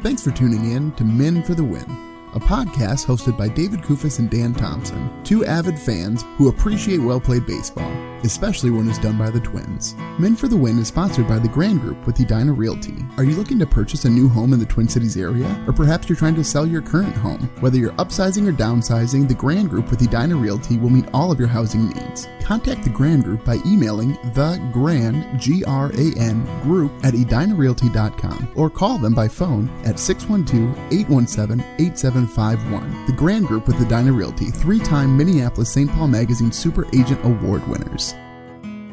Thanks for tuning in to Men for the Win, a podcast hosted by David Kufis and Dan Thompson, two avid fans who appreciate well played baseball, especially when it's done by the Twins. Men for the Win is sponsored by the Grand Group with Edina Realty. Are you looking to purchase a new home in the Twin Cities area? Or perhaps you're trying to sell your current home? Whether you're upsizing or downsizing, the Grand Group with Edina Realty will meet all of your housing needs. Contact the Grand Group by emailing the Grand G R A N Group at edinarealty.com or call them by phone at 612-817-8751. The Grand Group with Edina Realty, three-time Minneapolis St. Paul Magazine Super Agent Award winners.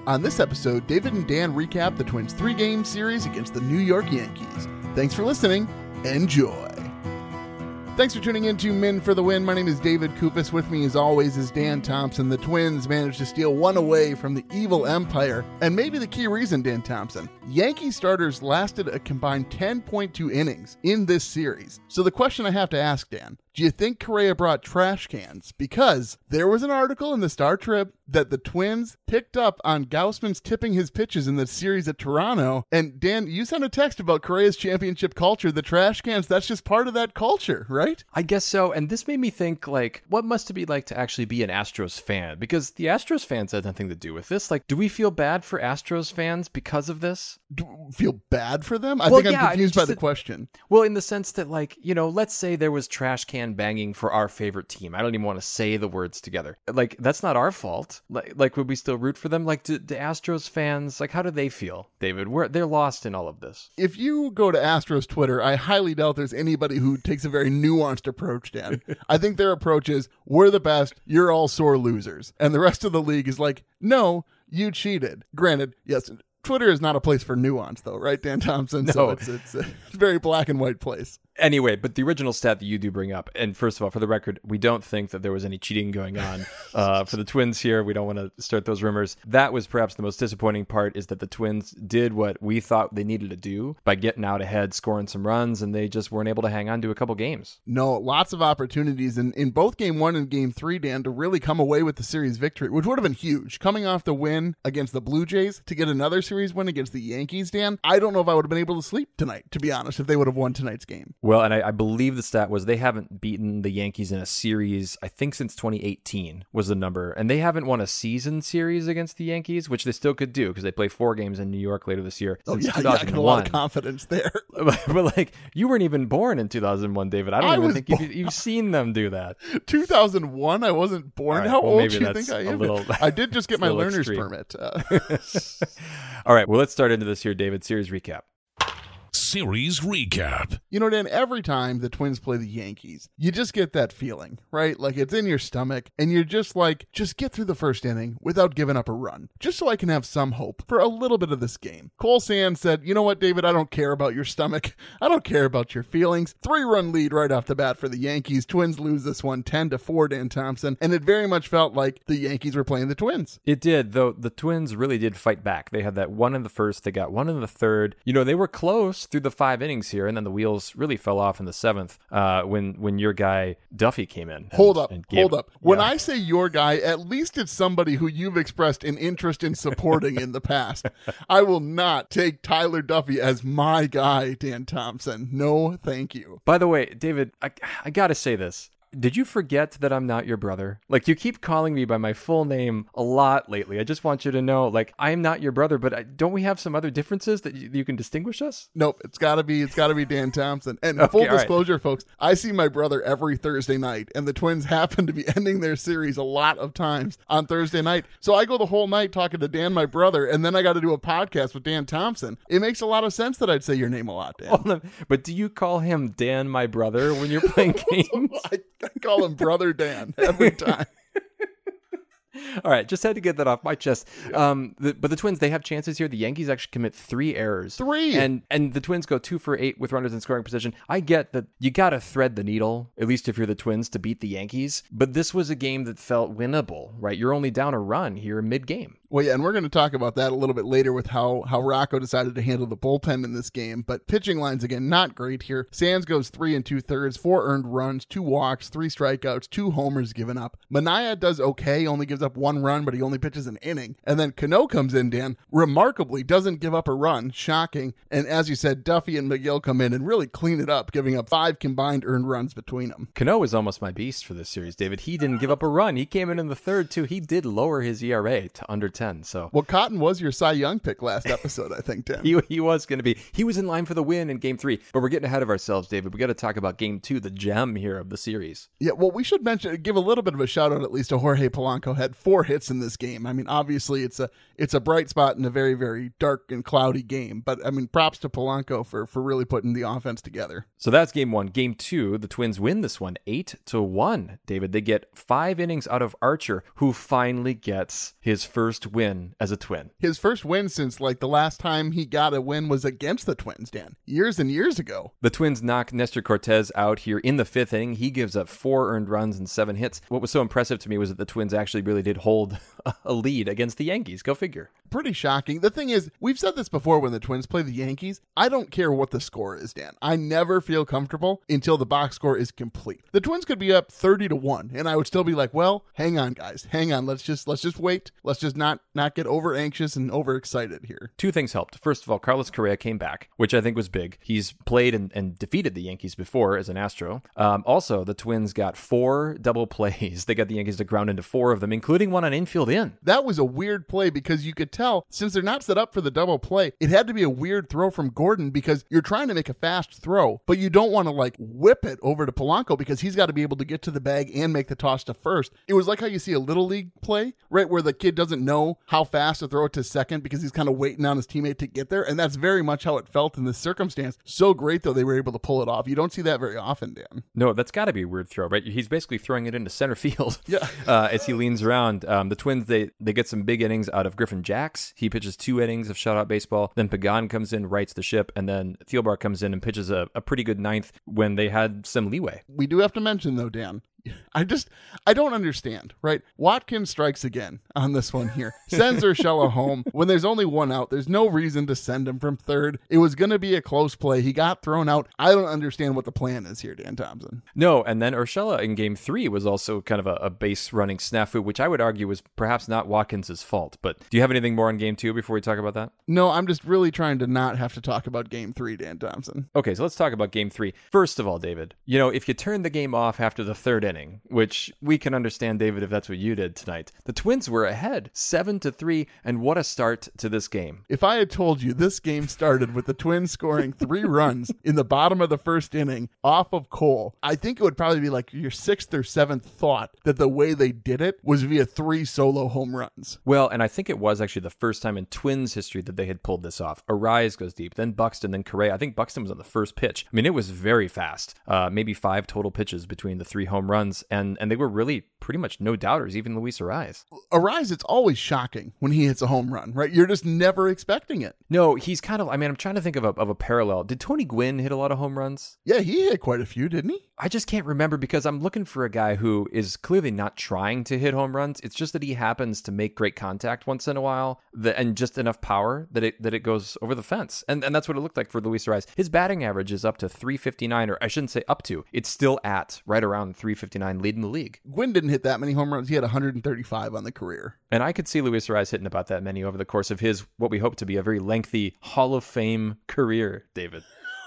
On this episode, David and Dan recap the Twins' three-game series against the New York Yankees. Thanks for listening. Enjoy. Thanks for tuning in to Men for the Win. My name is David Kufis. With me, as always, is Dan Thompson. The Twins managed to steal one away from the evil empire. And maybe the key reason, Dan Thompson, Yankee starters lasted a combined 10.2 innings in this series. So the question I have to ask, Dan, do you think Correa brought trash cans? Because there was an article in the Star Trib that the Twins picked up on Gausman's tipping his pitches in the series at Toronto. And Dan, you sent a text about Correa's championship culture. The trash cans, that's just part of that culture, right? I guess so. And this made me think, like, what must it be like to actually be an Astros fan? Because the Astros fans had nothing to do with this. Like, do we feel bad for Astros fans because of this? Do feel bad for them? I Well, think yeah, I'm I mean, confused by the question. Well, in the sense that, like, you know, let's say there was trash can banging for our favorite team. I don't even want to say the words together. Like, that's not our fault. Like, like would we still root for them? Like, do, do Astros fans, like, how do they feel, David? We're, they're lost in all of this. If you go to Astros Twitter, I highly doubt there's anybody who takes a very nuanced approach, Dan. I think their approach is, we're the best, you're all sore losers. And the rest of the league is like, no, you cheated. Granted, yes, Twitter is not a place for nuance, though, right, Dan Thompson? So No. it's, it's a very black and white place. Anyway, but the original stat that you do bring up, and first of all, for the record, we don't think that there was any cheating going on uh, for the Twins here. We don't want to start those rumors. That was perhaps the most disappointing part is that the Twins did what we thought they needed to do by getting out ahead, scoring some runs, and they just weren't able to hang on to a couple games. No, lots of opportunities in, in both game one and game three, Dan, to really come away with the series victory, which would have been huge. Coming off the win against the Blue Jays to get another series win against the Yankees, Dan, I don't know if I would have been able to sleep tonight, to be honest, if they would have won tonight's game. Well, and I, I believe the stat was they haven't beaten the Yankees in a series, I think since 2018 was the number. And they haven't won a season series against the Yankees, which they still could do because they play four games in New York later this year. Oh, yeah, yeah, I got a lot of confidence there. but like you weren't even born in 2001 david i don't I even think you've, you've seen them do that 2001, I wasn't born. Right, How well, old do you think I am? little- I did just get my learner's extreme. permit. Uh, all right well let's start into this here david series recap Series recap. You know, Dan, every time the Twins play the Yankees, you just get that feeling, right? Like it's in your stomach, and you're just like, just get through the first inning without giving up a run, just so I can have some hope for a little bit of this game. Cole Sands said, You know what, David? I don't care about your stomach. I don't care about your feelings. Three run lead right off the bat for the Yankees. Twins lose this one 10 to 4, Dan Thompson, and it very much felt like the Yankees were playing the Twins. it did though the twins really did fight back they had that one in the first they got one in the third you know they were close through the five innings here and then the wheels really fell off in the seventh uh, when when your guy duffey came in and- Hold up, gave- hold up. When Yeah. I say your guy, at least it's somebody who you've expressed an interest in supporting in the past. I will not take Tyler Duffey as my guy, Dan Thompson. No, thank you. By the way, David, I, I gotta say this. Did you forget that I'm not your brother? Like, you keep calling me by my full name a lot lately. I just want you to know, like, I'm not your brother, but I, don't we have some other differences that you, you can distinguish us? Nope, it's gotta be it's gotta be Dan Thompson. And Okay, full all right. disclosure, folks, I see my brother every Thursday night, and the Twins happen to be ending their series a lot of times on Thursday night. So I go the whole night talking to Dan, my brother, and then I got to do a podcast with Dan Thompson. It makes a lot of sense that I'd say your name a lot, Dan. But do you call him Dan, my brother, when you're playing oh games? I, I call him Brother Dan every time. All right, just had to get that off my chest. Um, the, but the Twins, they have chances here. The Yankees actually commit three errors. Three. and and the Twins go two for eight with runners in scoring position. I get that you got to thread the needle, at least if you're the Twins, to beat the Yankees. But this was a game that felt winnable, right? You're only down a run here mid game. Well, yeah, and we're going to talk about that a little bit later with how how Rocco decided to handle the bullpen in this game. But pitching lines again, not great here. Sands goes three and two thirds, four earned runs, two walks, three strikeouts, two homers given up. Minaya does okay, only gives up one run, but he only pitches an inning. And then Cano comes in, Dan, remarkably doesn't give up a run, shocking. And as you said, Duffey and Megill come in and really clean it up, giving up five combined earned runs between them. Cano is almost my beast for this series, David. He didn't give up a run. He came in in the third too. He did lower his ERA to under ten. So well, Cotton was your Cy Young pick last episode, I think, Tim. he, he was going to be. He was in line for the win in game three. But we're getting ahead of ourselves, David. We got to talk about game two, the gem here of the series. Yeah, well, we should mention, give a little bit of a shout out at least to Jorge Polanco. Had four hits in this game. I mean, obviously, it's a it's a bright spot in a very very dark and cloudy game. But I mean, props to Polanco for for really putting the offense together. So that's game one. Game two, the Twins win this one eight to one. David, they get five innings out of Archer, who finally gets his first win as a Twin. His first win since like the last time he got a win was against the Twins, Dan, years and years ago. The Twins knock Nestor Cortes out here in the fifth inning. He gives up four earned runs and seven hits. What was so impressive to me was that the Twins actually really did hold a lead against the Yankees. Go figure. Pretty shocking. The thing is, we've said this before when the Twins play the Yankees. I don't care what the score is, Dan. I never feel comfortable until the box score is complete. The Twins could be up 30 to 1 and I would still be like, "Well, hang on guys. Hang on. Let's just let's just wait. Let's just not not get over anxious and over excited here." Two things helped. First of all, Carlos Correa came back, which I think was big. He's played and, and defeated the Yankees before as an Astro. Um, also, the Twins got four double plays. They got the Yankees to ground into four of them, including one on infield in. That was a weird play because you could tell since they're not set up for the double play, it had to be a weird throw from Gordon because you're trying to make a fast throw, but you don't want to like whip it over to Polanco because he's got to be able to get to the bag and make the toss to first. It was like how you see a little league play, right, where the kid doesn't know how fast to throw it to second because he's kind of waiting on his teammate to get there, and that's very much how it felt in this circumstance. So great though they were able to pull it off. You don't see that very often, Dan. No, that's got to be a weird throw, right? He's basically throwing it into center field. Yeah. uh, as he leans around, um, the Twins they they get some big innings out of Griffin He pitches two innings of shutout baseball. Then Pagan comes in, rights the ship, and then Thielbar comes in and pitches a, a pretty good ninth when they had some leeway. We do have to mention though, Dan, I just I don't understand, right? Watkins strikes again on this one here. Sends Urshela home when there's only one out. There's no reason to send him from third. It was going to be a close play. He got thrown out. I don't understand what the plan is here, Dan Thompson. No, and then Urshela in game three was also kind of a, a base running snafu, which I would argue was perhaps not Watkins' fault. But do you have anything more on game two before we talk about that? No, I'm just really trying to not have to talk about game three, Dan Thompson. Okay, so let's talk about game three. First of all, David, you know, if you turn the game off after the third inning, which we can understand, David, if that's what you did tonight, the Twins were ahead seven to three, and what a start to this game. If I had told you this game started with the Twins scoring three runs in the bottom of the first inning off of Cole, I think it would probably be like your sixth or seventh thought that the way they did it was via three solo home runs. Well, and I think it was actually the first time in Twins history that they had pulled this off. Arraez goes deep, then Buxton, then Correa. I think Buxton was on the first pitch. I mean, it was very fast. Uh, maybe five total pitches between the three home runs, and and they were really pretty much no doubters, even Luis Arraez. Arraez, it's always shocking when he hits a home run, right? You're just never expecting it. No, he's kind of. I mean, I'm trying to think of a of a parallel. Did Tony Gwynn hit a lot of home runs? Yeah, he hit quite a few, didn't he? I just can't remember because I'm looking for a guy who is clearly not trying to hit home runs. It's just that he happens to make great contact once in a while, that, and just enough power that it that it goes over the fence. And and that's what it looked like for Luis Arraez. His batting average is up to 359, or I shouldn't say up to. It's still at right around 359, leading the league. Gwynn didn't hit that many home runs. He had 135 on the career. And I could see Luis Arraez hitting about that many over the course of his what we hope to be a very lengthy Hall of Fame career, David.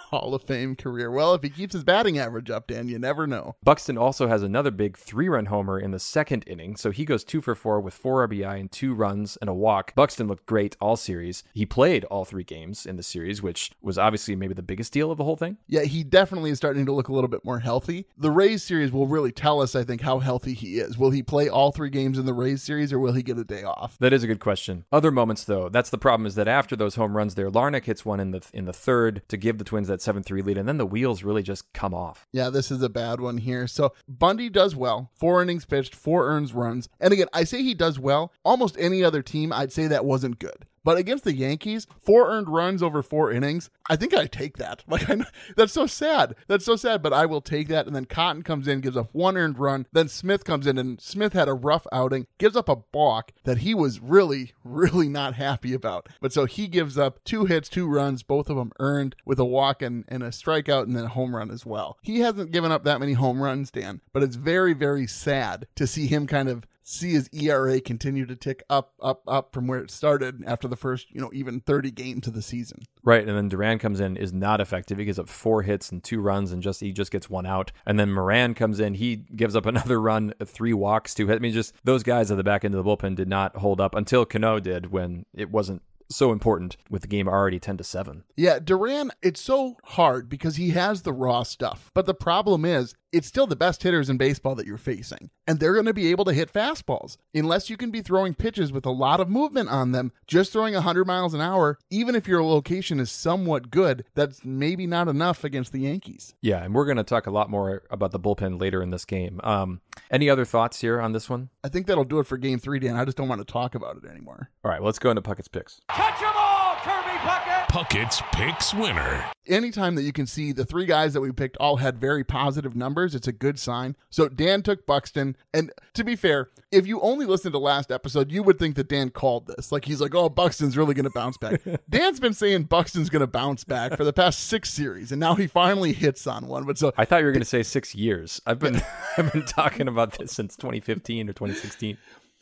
Hall of Fame career. Well, if he keeps his batting average up, Dan, you never know. Buxton also has another big three run homer in the second inning, so he goes two for four with four RBI and two runs and a walk. Buxton looked great all series. He played all three games in the series, which was obviously maybe the biggest deal of the whole thing. Yeah, he definitely is starting to look a little bit more healthy. The Rays series will really tell us, I think, how healthy he is. Will he play all three games in the Rays series or will he get a day off? That is a good question. Other moments though, that's the problem is that after those home runs there, Larnach hits one in the in the third to give the Twins that 7-3 lead and then the wheels really just come off. Yeah, this is a bad one here. So Bundy does well. Four innings pitched, four earns runs. And again, I say he does well. Almost any other team, I'd say that wasn't good. But against the Yankees, four earned runs over four innings, I think I take that. Like I know, that's so sad. That's so sad, but I will take that. And then Cotton comes in, gives up one earned run. Then Smith comes in, and Smith had a rough outing, gives up a balk that he was really, really not happy about. But so he gives up two hits, two runs, both of them earned with a walk and, and a strikeout, and then a home run as well. He hasn't given up that many home runs, Dan, but it's very, very sad to see him kind of see his ERA continue to tick up, up, up from where it started after the first, you know, even 30 games of the season. Right, and then Duran comes in, is not effective. He gives up four hits and two runs, and just he just gets one out. And then Moran comes in, he gives up another run, three walks, two hits. I mean, just those guys at the back end of the bullpen did not hold up until Cano did when it wasn't so important with the game already 10 to 7. Yeah, Duran, it's so hard because he has the raw stuff. But the problem is, it's still the best hitters in baseball that you're facing. And they're going to be able to hit fastballs. Unless you can be throwing pitches with a lot of movement on them, just throwing 100 miles an hour, even if your location is somewhat good, that's maybe not enough against the Yankees. Yeah, and we're going to talk a lot more about the bullpen later in this game. Um, any other thoughts here on this one? I think that'll do it for game three, Dan. I just don't want to talk about it anymore. All right, well, let's go into Puckett's picks. Catch 'em all, Kirby Puckett! Puckett's Picks winner. anytime that you can see the three guys that we picked all had very positive numbers, it's a good sign. So Dan took Buxton. And to be fair, if you only listened to last episode, you would think that Dan called this. Like he's like, oh, Buxton's really going to bounce back. Dan's been saying Buxton's going to bounce back for the past six series, and now he finally hits on one. But so I thought you were going to say six years. I've been I've been talking about this since 2015 or 2016.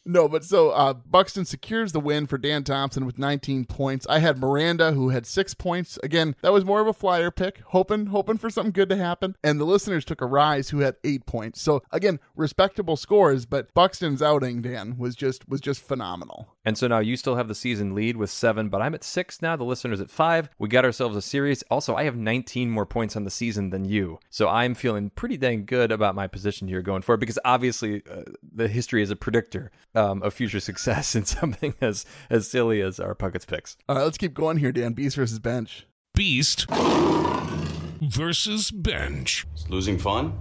No, but so uh, Buxton secures the win for Dan Thompson with 19 points. I had Miranda who had six points. Again, that was more of a flyer pick, hoping hoping for something good to happen. And the listeners took Arraez who had eight points. So again, respectable scores, but Buxton's outing, Dan, was just was just phenomenal. And so now you still have the season lead with seven, but I'm at six now. The listeners at five. We got ourselves a series. Also, I have 19 more points on the season than you. So I'm feeling pretty dang good about my position here going forward because obviously uh, the history is a predictor um, of future success in something as, as silly as our Puckett's picks. All right, let's keep going here, Dan. Beast versus bench. Beast versus Bench. Is losing fun?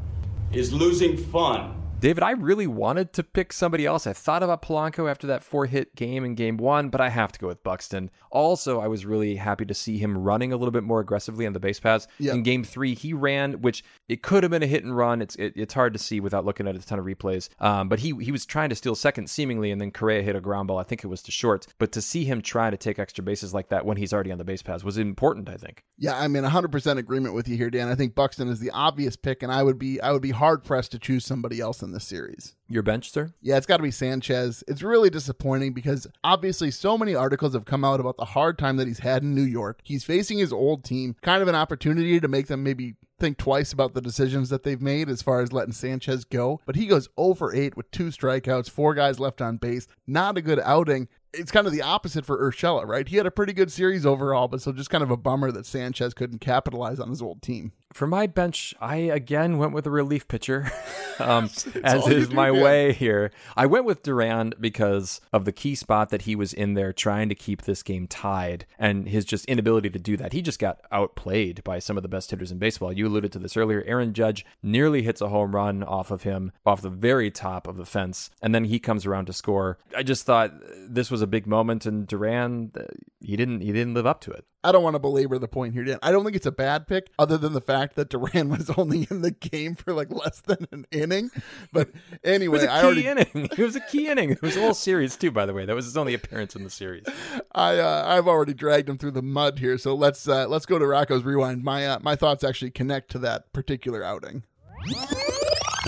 Is losing fun? David, I really wanted to pick somebody else. I thought about Polanco after that four hit game in game one, but I have to go with Buxton. Also, I was really happy to see him running a little bit more aggressively on the base paths. Yeah. In game three, he ran, which it could have been a hit and run. It's it, it's hard to see without looking at a ton of replays. Um, but he he was trying to steal second seemingly, and then Correa hit a ground ball. I think it was to short. But to see him try to take extra bases like that when he's already on the base paths was important, I think. Yeah, I'm in 100% agreement with you here, Dan. I think Buxton is the obvious pick, and I would be I would be hard pressed to choose somebody else in this series. Your bench, sir? Yeah, it's got to be Sanchez. It's really disappointing because obviously so many articles have come out about the hard time that he's had in New York. He's facing his old team, kind of an opportunity to make them maybe think twice about the decisions that they've made as far as letting Sanchez go. But he goes 0 for 8 with two strikeouts, four guys left on base. Not a good outing. It's kind of the opposite for Urshela, right? He had a pretty good series overall, but so just kind of a bummer that Sanchez couldn't capitalize on his old team. For my bench, I again went with a relief pitcher, um, as is my Dan. way here. I went with Duran because of the key spot that he was in there trying to keep this game tied and his just inability to do that. He just got outplayed by some of the best hitters in baseball. You alluded to this earlier. Aaron Judge nearly hits a home run off of him, off the very top of the fence, and then he comes around to score. I just thought this was a big moment, and Duran, uh, he didn't, he didn't live up to it. I don't want to belabor the point here, Dan. I don't think it's a bad pick, other than the fact that Duran was only in the game for like less than an inning. But It anyway, was a I key already inning. It was a key inning. It was a whole series too, by the way. That was his only appearance in the series. I uh, I've already dragged him through the mud here, so let's uh, let's go to Rocco's rewind. My uh, my thoughts actually connect to that particular outing.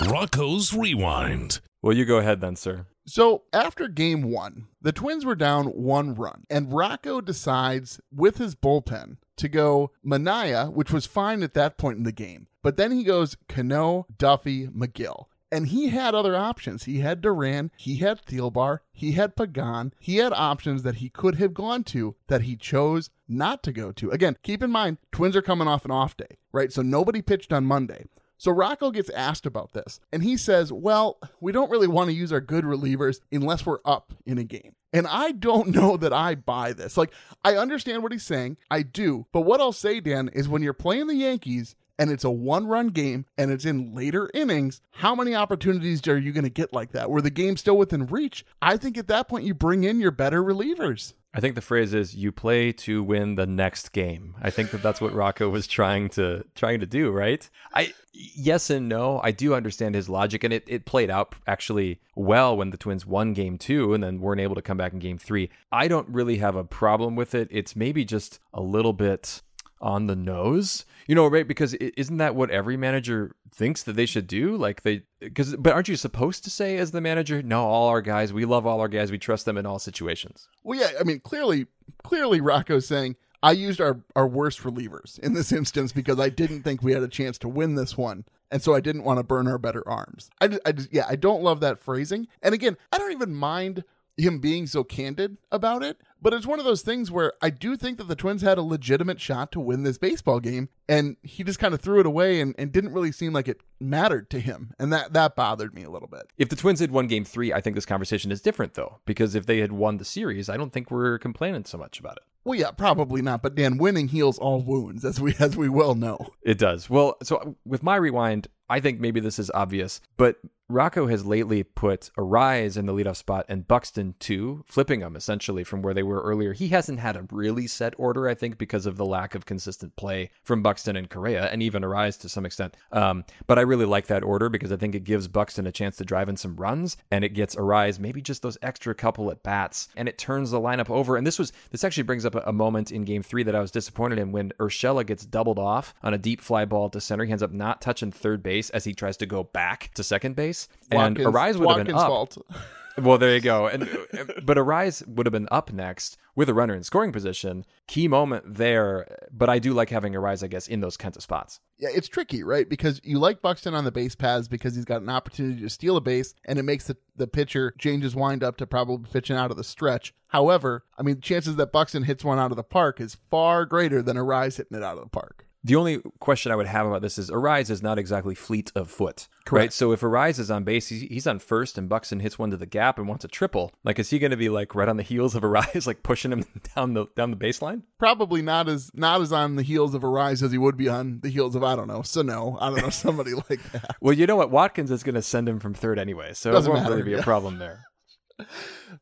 Rocco's Rewind. Well, you go ahead then, sir. So after game one, the Twins were down one run, and Rocco decides with his bullpen to go Minaya, which was fine at that point in the game. But then he goes Cano, Duffey, Megill. And he had other options. He had Duran, he had Thielbar, he had Pagan, he had options that he could have gone to that he chose not to go to. Again, keep in mind, Twins are coming off an off day, right? So nobody pitched on Monday. So Rocco gets asked about this, and he says, Well, we don't really want to use our good relievers unless we're up in a game. And I don't know that I buy this. Like, I understand what he's saying. I do. But what I'll say, Dan, is when you're playing the Yankees and it's a one run game and it's in later innings, how many opportunities are you going to get like that where the game's still within reach? I think at that point you bring in your better relievers. I think the phrase is "you play to win the next game." I think that that's what Rocco was trying to trying to do, right? I yes and no. I do understand his logic, and it, it played out actually well when the Twins won Game Two and then weren't able to come back in Game Three. I don't really have a problem with it. It's maybe just a little bit on the nose? You know right because isn't that what every manager thinks that they should do? Like they because but aren't you supposed to say as the manager no all our guys we love all our guys we trust them in all situations well yeah i mean clearly clearly rocco's saying i used our our worst relievers in this instance because i didn't think we had a chance to win this one and so i didn't want to burn our better arms. I I yeah i don't love that phrasing. And again i don't even mind him being so candid about it. But it's one of those things where I do think that the Twins had a legitimate shot to win this baseball game, and he just kind of threw it away and, and didn't really seem like it mattered to him. And that, that bothered me a little bit. If the Twins had won game three, I think this conversation is different, though, because if they had won the series, I don't think we're complaining so much about it. Well, yeah, probably not. But Dan, winning heals all wounds, as we as we well know. It does. Well, so with my rewind, I think maybe this is obvious, but Rocco has lately put Arraez in the leadoff spot and Buxton too, flipping them essentially from where they were earlier. He hasn't had a really set order, I think, because of the lack of consistent play from Buxton and Correa, and even Arraez to some extent. Um, but I really like that order because I think it gives Buxton a chance to drive in some runs, and it gets Arraez maybe just those extra couple at bats, and it turns the lineup over. And this was this actually brings up a, a moment in Game Three that I was disappointed in when Urshela gets doubled off on a deep fly ball to center. He ends up not touching third base as he tries to go back to second base, Watkins, and Arraez would have been up. fault. Well, there you go. And uh, but Arraez would have been up next with a runner in scoring position. Key moment there. But I do like having Arraez, I guess, in those kinds of spots. Yeah, it's tricky, right? Because you like Buxton on the base paths because he's got an opportunity to steal a base, and it makes the, the pitcher change his wind up to probably pitching out of the stretch. However, I mean, chances that Buxton hits one out of the park is far greater than Arraez hitting it out of the park. The only question I would have about this is Arraez is not exactly fleet of foot, Correct. right? So if Arraez is on base, he's on first, and Buxton hits one to the gap and wants a triple. Like, is he going to be like right on the heels of Arraez, like pushing him down the down the baseline? Probably not as not as on the heels of Arraez as he would be on the heels of I don't know Sano, I don't know somebody like that. Well, you know what, Watkins is going to send him from third anyway, so Doesn't it won't matter, really be yeah. a problem there.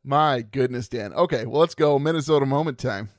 My goodness, Dan. Okay, well let's go Minnesota moment time.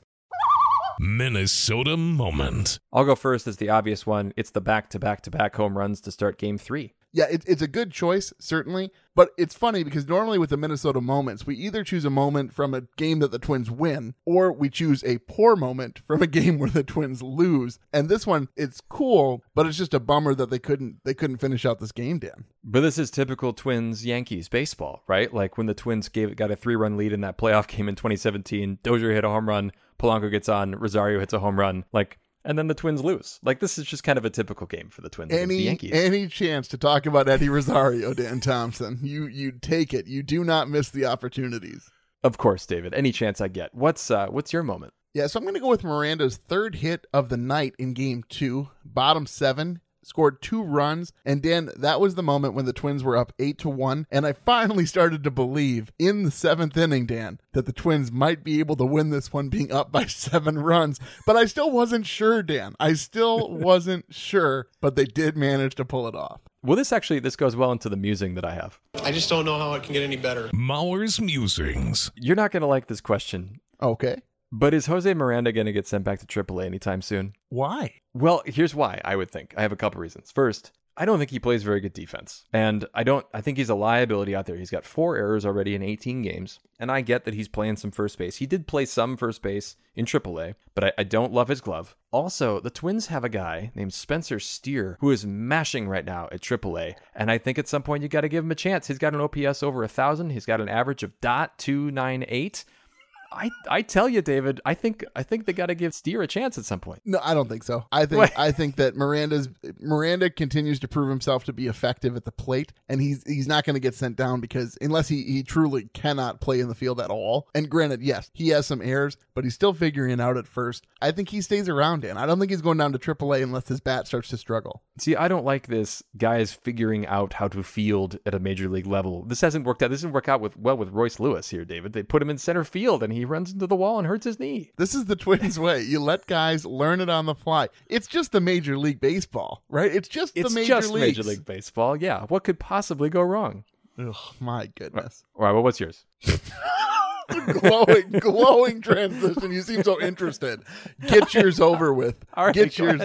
Minnesota moment. I'll go first as the obvious one. It's the back to back to back home runs to start game three. Yeah, it, it's a good choice, certainly. But it's funny because normally with the Minnesota moments, we either choose a moment from a game that the Twins win, or we choose a poor moment from a game where the Twins lose. And this one, it's cool, but it's just a bummer that they couldn't they couldn't finish out this game, Dan. But this is typical Twins Yankees baseball, right? Like when the Twins gave got a three run lead in that playoff game in 2017, Dozier hit a home run, Polanco gets on, Rosario hits a home run. Like and then the Twins lose. Like this is just kind of a typical game for the Twins any, the Yankees. Any chance to talk about Eddie Rosario, Dan Thompson? You you take it. You do not miss the opportunities. Of course, David. Any chance I get. What's uh what's your moment? Yeah, so I'm going to go with Miranda's third hit of the night in game 2, bottom 7 scored two runs. And Dan, that was the moment when the Twins were up eight to one. And I finally started to believe in the seventh inning, Dan, that the Twins might be able to win this one being up by seven runs. But I still wasn't sure, Dan. I still wasn't sure, but they did manage to pull it off. Well, this actually this goes well into the musing that I have. I just don't know how it can get any better. Mauer's musings. You're not going to like this question. Okay. But is Jose Miranda going to get sent back to AAA anytime soon? Why? Well, here's why I would think. I have a couple reasons. First, I don't think he plays very good defense. And I don't I think he's a liability out there. He's got 4 errors already in 18 games, and I get that he's playing some first base. He did play some first base in AAA, but I, I don't love his glove. Also, the Twins have a guy named Spencer Steer who is mashing right now at AAA, and I think at some point you got to give him a chance. He's got an OPS over a 1000. He's got an average of .298 I I tell you, David, I think I think they got to give Steer a chance at some point. No, I don't think so. I think I think that Miranda's Miranda continues to prove himself to be effective at the plate, and he's he's not going to get sent down because unless he he truly cannot play in the field at all. And granted, yes, he has some errors, but he's still figuring it out at first. I think he stays around, and I don't think he's going down to AAA unless his bat starts to struggle. See, I don't like this guys figuring out how to field at a major league level. This hasn't worked out. This didn't work out with well with Royce Lewis here, David. They put him in center field, and he runs into the wall and hurts his knee. This is the Twins way. You let guys learn it on the fly. It's just the Major League Baseball, right? It's just it's the Major just Major League Baseball. Yeah. What could possibly go wrong? Oh my goodness. Uh, all right. Well, what's yours? glowing, glowing transition. You seem so interested. Get yours over with. All right, Get yours.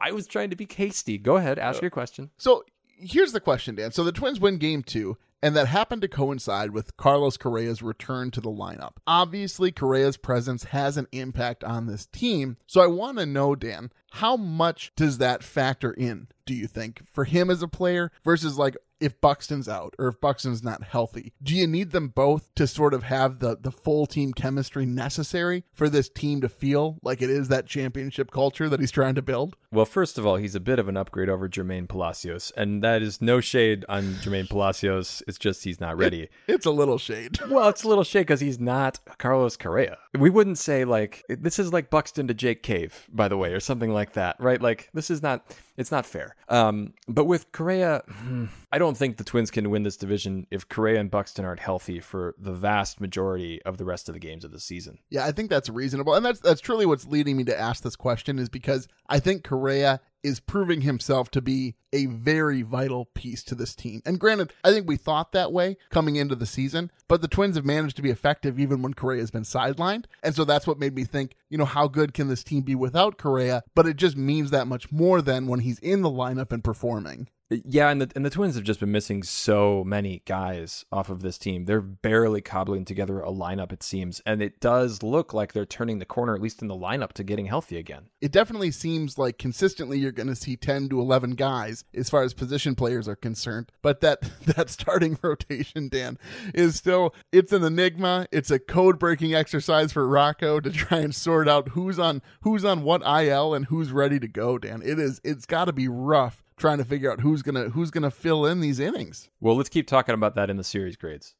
I was trying to be hasty. Go ahead, ask uh, your question. So here's the question, Dan. So the Twins win game two, and that happened to coincide with Carlos Correa's return to the lineup. Obviously, Correa's presence has an impact on this team. So I want to know, Dan, how much does that factor in, do you think, for him as a player versus like if Buxton's out or if Buxton's not healthy? Do you need them both to sort of have the, the full team chemistry necessary for this team to feel like it is that championship culture that he's trying to build? Well, first of all, he's a bit of an upgrade over Jermaine Palacios, and that is no shade on Jermaine Palacios. It's just he's not ready. It's a little shade. Well, it's a little shade because he's not Carlos Correa. We wouldn't say like this is like Buxton to Jake Cave, by the way, or something like that, right? Like this is not it's not fair. Um, but with Correa, I don't think the Twins can win this division if Correa and Buxton aren't healthy for the vast majority of the rest of the games of the season. Yeah, I think that's reasonable. And that's that's truly what's leading me to ask this question is because I think Correa is proving himself to be a very vital piece to this team. And granted, I think we thought that way coming into the season, but the Twins have managed to be effective even when Correa has been sidelined. And so that's what made me think, you know, how good can this team be without Correa? But it just means that much more than when he's in the lineup and performing. Yeah, and the and the Twins have just been missing so many guys off of this team. They're barely cobbling together a lineup, it seems, and it does look like they're turning the corner, at least in the lineup, to getting healthy again. It definitely seems like consistently you're going to see 10 to 11 guys as far as position players are concerned. But that that starting rotation, Dan, is still it's an enigma. It's a code-breaking exercise for Rocco to try and sort out who's on who's on what IL and who's ready to go, Dan. It is it's got to be rough trying to figure out who's gonna who's gonna fill in these innings. Well, let's keep talking about that in the series grades.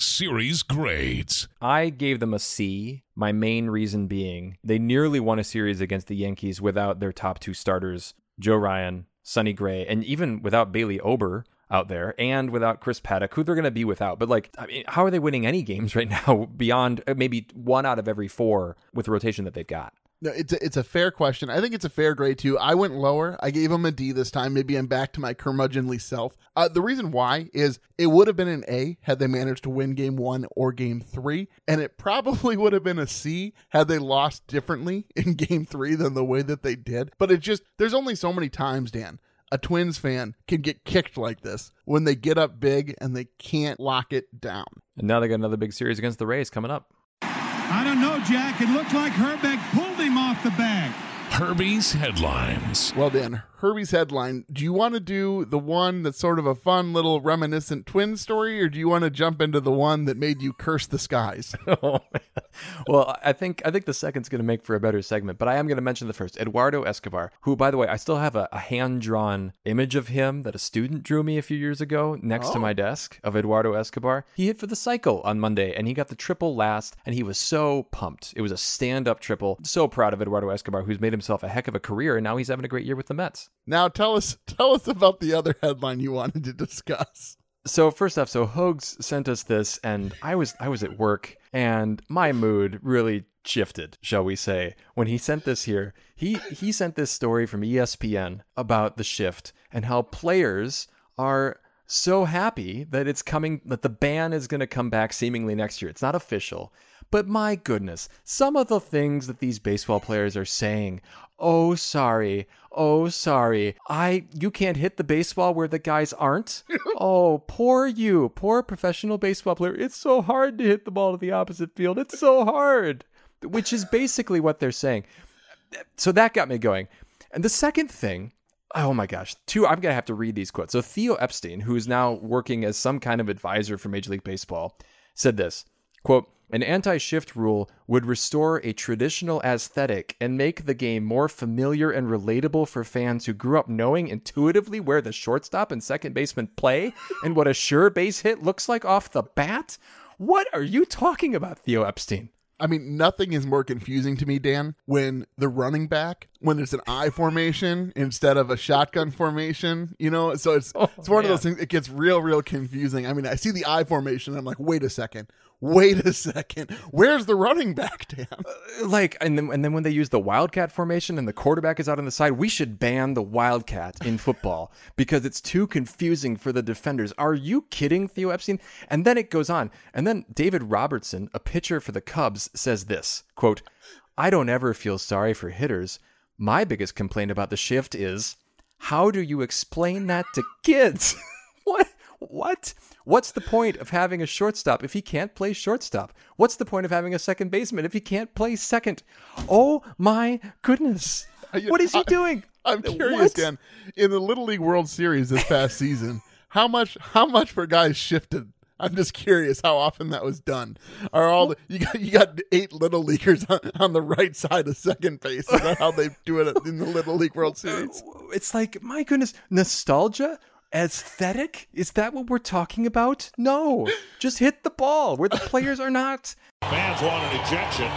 Series grades. I gave them a C. My main reason being they nearly won a series against the Yankees without their top two starters, Joe Ryan, Sonny Gray, and even without Bailey Ober out there and without Chris Paddack, who they're going to be without. But like, I mean, how are they winning any games right now beyond uh, maybe one out of every four with the rotation that they've got? No, it's a, it's a fair question. I think it's a fair grade too. I went lower. I gave him a D this time. Maybe I'm back to my curmudgeonly self. Uh, the reason why is it would have been an A had they managed to win game one or game three, and it probably would have been a C had they lost differently in game three than the way that they did. But it just there's only so many times, Dan. A Twins fan can get kicked like this when they get up big and they can't lock it down. And now they got another big series against the Rays coming up. I don't know, Jack. It looked like Hrbek pulled him off the bag. Herbie's headlines. Well, Dan, Herbie's headline. Do you want to do the one that's sort of a fun little reminiscent twin story, or do you want to jump into the one that made you curse the skies? oh, well, I think I think the second's going to make for a better segment, but I am going to mention the first, Eduardo Escobar, who, by the way, I still have a, a hand drawn image of him that a student drew me a few years ago next to oh. my desk of Eduardo Escobar. He hit for the cycle on Monday, and he got the triple last, and he was so pumped. It was a stand up triple. So proud of Eduardo Escobar, who's made himself a heck of a career, and now he's having a great year with the Mets. Now tell us tell us about the other headline you wanted to discuss. So first off, so Hogs sent us this, and I was I was at work, and my mood really shifted, shall we say, when he sent this here. He he sent this story from ESPN about the shift and how players are so happy that it's coming that the ban is going to come back seemingly next year. It's not official, but my goodness, some of the things that these baseball players are saying. Oh, sorry. Oh, sorry. I you can't hit the baseball where the guys aren't. oh, poor you. Poor professional baseball player. It's so hard to hit the ball to the opposite field. It's so hard. Which is basically what they're saying. So that got me going. And the second thing Oh my gosh. Two, I'm going to have to read these quotes. So Theo Epstein, who is now working as some kind of advisor for Major League Baseball, said this quote, an anti shift rule would restore a traditional aesthetic and make the game more familiar and relatable for fans who grew up knowing intuitively where the shortstop and second baseman play and what a sure base hit looks like off the bat. What are you talking about, Theo Epstein? I mean, nothing is more confusing to me, Dan, when the running back, when it's an I formation instead of a shotgun formation, you know? So it's oh, it's one of those things it gets real, real confusing. I mean, I see the I formation, I'm like, wait a second. Wait a second, where's the running back, Dan? Uh, like and then and then when they use the wildcat formation and the quarterback is out on the side we should ban the wildcat in football because it's too confusing for the defenders. Are you kidding theo epstein? And then it goes on. And then david robertson a pitcher for the cubs says this quote i don't ever feel sorry for hitters. My biggest complaint about the shift is how do you explain that to kids? What what? What's the point of having a shortstop if he can't play shortstop? What's the point of having a second baseman if he can't play second? Oh my goodness. What is he doing? I, am curious, What? Dan. In the Little League World Series this past season, how much how much were guys shifted? I'm just curious how often that was done. Are all the, you got you got eight little leaguers on, on the right side of second base? Is that how they do it in the Little League World uh, Series? It's like, my goodness, nostalgia? Aesthetic? Is that what we're talking about? No. Just hit the ball where the players are not. Fans want an ejection.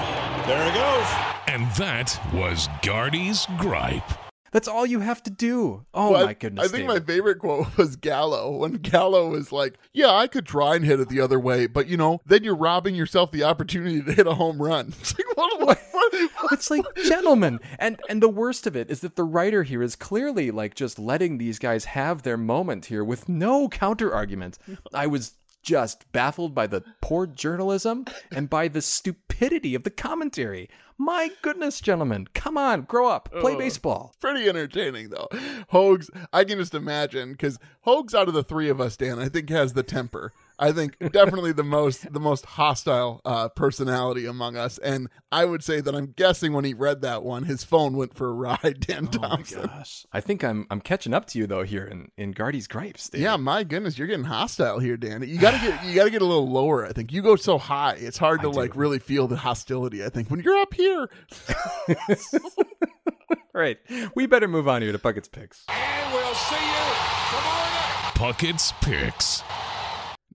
There it goes. And that was Gardy's gripe. That's all you have to do. Oh Well, I- my goodness. I think David. my favorite quote was Gallo when Gallo was like, "Yeah, I could try and hit it the other way, but you know, then you're robbing yourself the opportunity to hit a home run." It's like, what, what, what, what- it's like gentlemen and and the worst of it is that the writer here is clearly like just letting these guys have their moment here with no counter argument i was just baffled by the poor journalism and by the stupidity of the commentary my goodness gentlemen come on grow up play oh, baseball pretty entertaining though. Hogs, I can just imagine because Hogs out of the three of us, Dan, I think has the temper. I think definitely the most the most hostile uh, personality among us, and I would say that I'm guessing when he read that one, his phone went for a ride. Dan Thompson. gosh i think i'm i'm catching up to you though here in in Gardy's gripes David. Yeah, my goodness, you're getting hostile here, Dan. You gotta get you gotta get a little lower. I think you go so high, it's hard to like really feel the hostility. I think when you're up here, all right we better move on here to Puckett's picks And we'll see you tomorrow night. Puckett's Picks.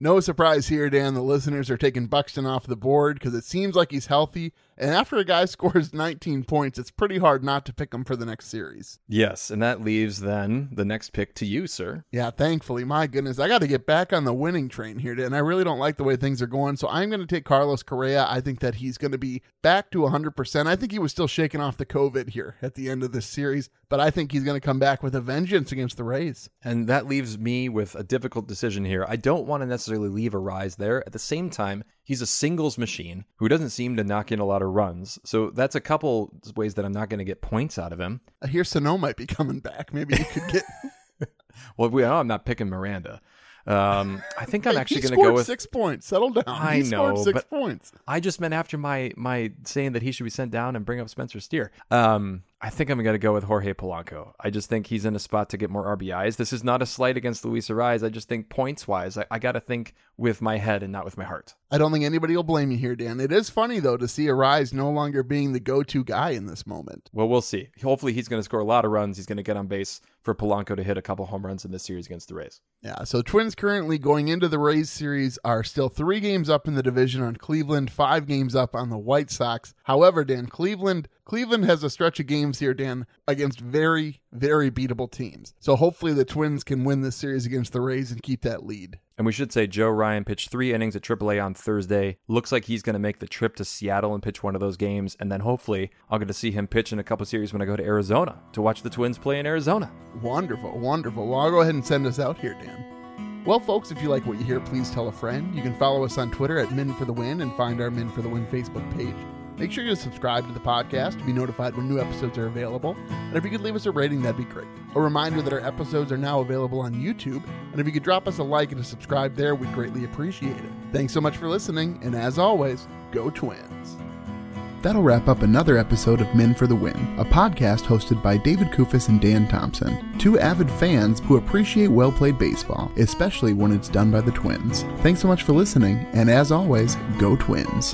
No surprise here, Dan. The listeners are taking Buxton off the board because it seems like he's healthy. And after a guy scores 19 points, it's pretty hard not to pick him for the next series. yes and that leaves then the next pick to you sir Yeah, thankfully, my goodness, I got to get back on the winning train here, Dan. I really don't like the way things are going, so I'm going to take Carlos Correa. I think that he's going to be back to 100%. I think he was still shaking off the COVID here at the end of this series, but I think he's going to come back with a vengeance against the Rays. And that leaves me with a difficult decision here. I don't want to necessarily leave Arraez there. At the same time, he's a singles machine who doesn't seem to knock in a lot of runs. So that's a couple ways that I'm not going to get points out of him. I hear Sano might be coming back. Maybe you could get. Well, we know I'm not picking Miranda. Um, I think I'm actually going to go with. six points. Settle down. I he know, six but- points. I just meant after my my saying that he should be sent down and bring up Spencer Steer. Um, I think I'm going to go with Jorge Polanco. I just think he's in a spot to get more RBIs. This is not a slight against Luis Arraez. I just think points wise, I, I got to think with my head and not with my heart. I don't think anybody will blame you here, Dan. It is funny though to see Arraez no longer being the go-to guy in this moment. Well, we'll see. Hopefully, he's going to score a lot of runs. He's going to get on base for Polanco to hit a couple home runs in this series against the Rays. Yeah, so Twins currently going into the Rays series are still three games up in the division on Cleveland, five games up on the White Sox. However, Dan, Cleveland Cleveland has a stretch of games here, Dan, against very, very beatable teams. So hopefully the Twins can win this series against the Rays and keep that lead. And we should say Joe Ryan pitched three innings at AAA on Thursday. Looks like he's going to make the trip to Seattle and pitch one of those games. And then hopefully I'll get to see him pitch in a couple series when I go to Arizona to watch the Twins play in Arizona. Wonderful, wonderful. Well, I'll go ahead and send us out here, Dan. Well, folks, if you like what you hear, please tell a friend. You can follow us on Twitter at Min for the Win and find our Min for the Win Facebook page. Make sure you subscribe to the podcast to be notified when new episodes are available. And if you could leave us a rating, that'd be great. A reminder that our episodes are now available on YouTube. And if you could drop us a like and a subscribe there, we'd greatly appreciate it. Thanks so much for listening. And as always, go Twins. That'll wrap up another episode of Men for the Win, a podcast hosted by David Kufis and Dan Thompson, two avid fans who appreciate well played baseball, especially when it's done by the Twins. Thanks so much for listening, and as always, go Twins.